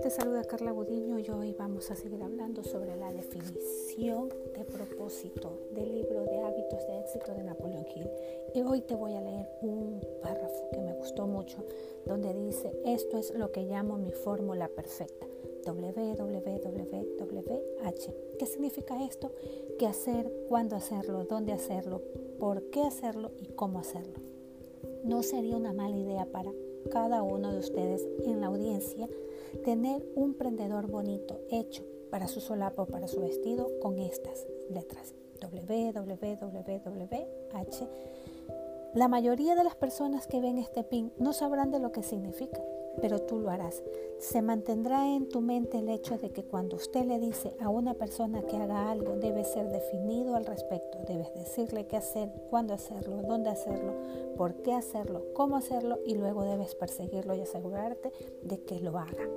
te saluda Carla Gudiño y hoy vamos a seguir hablando sobre la definición de propósito del libro de hábitos de éxito de Napoleón Hill. Y hoy te voy a leer un párrafo que me gustó mucho donde dice, esto es lo que llamo mi fórmula perfecta. WWWH. ¿Qué significa esto? ¿Qué hacer? ¿Cuándo hacerlo? ¿Dónde hacerlo? ¿Por qué hacerlo? ¿Y cómo hacerlo? No sería una mala idea para cada uno de ustedes en la audiencia tener un prendedor bonito hecho para su solapo, para su vestido con estas letras. www.h. La mayoría de las personas que ven este pin no sabrán de lo que significa, pero tú lo harás. Se mantendrá en tu mente el hecho de que cuando usted le dice a una persona que haga algo, debe ser definido al respecto. Debes decirle qué hacer, cuándo hacerlo, dónde hacerlo, por qué hacerlo, cómo hacerlo y luego debes perseguirlo y asegurarte de que lo haga.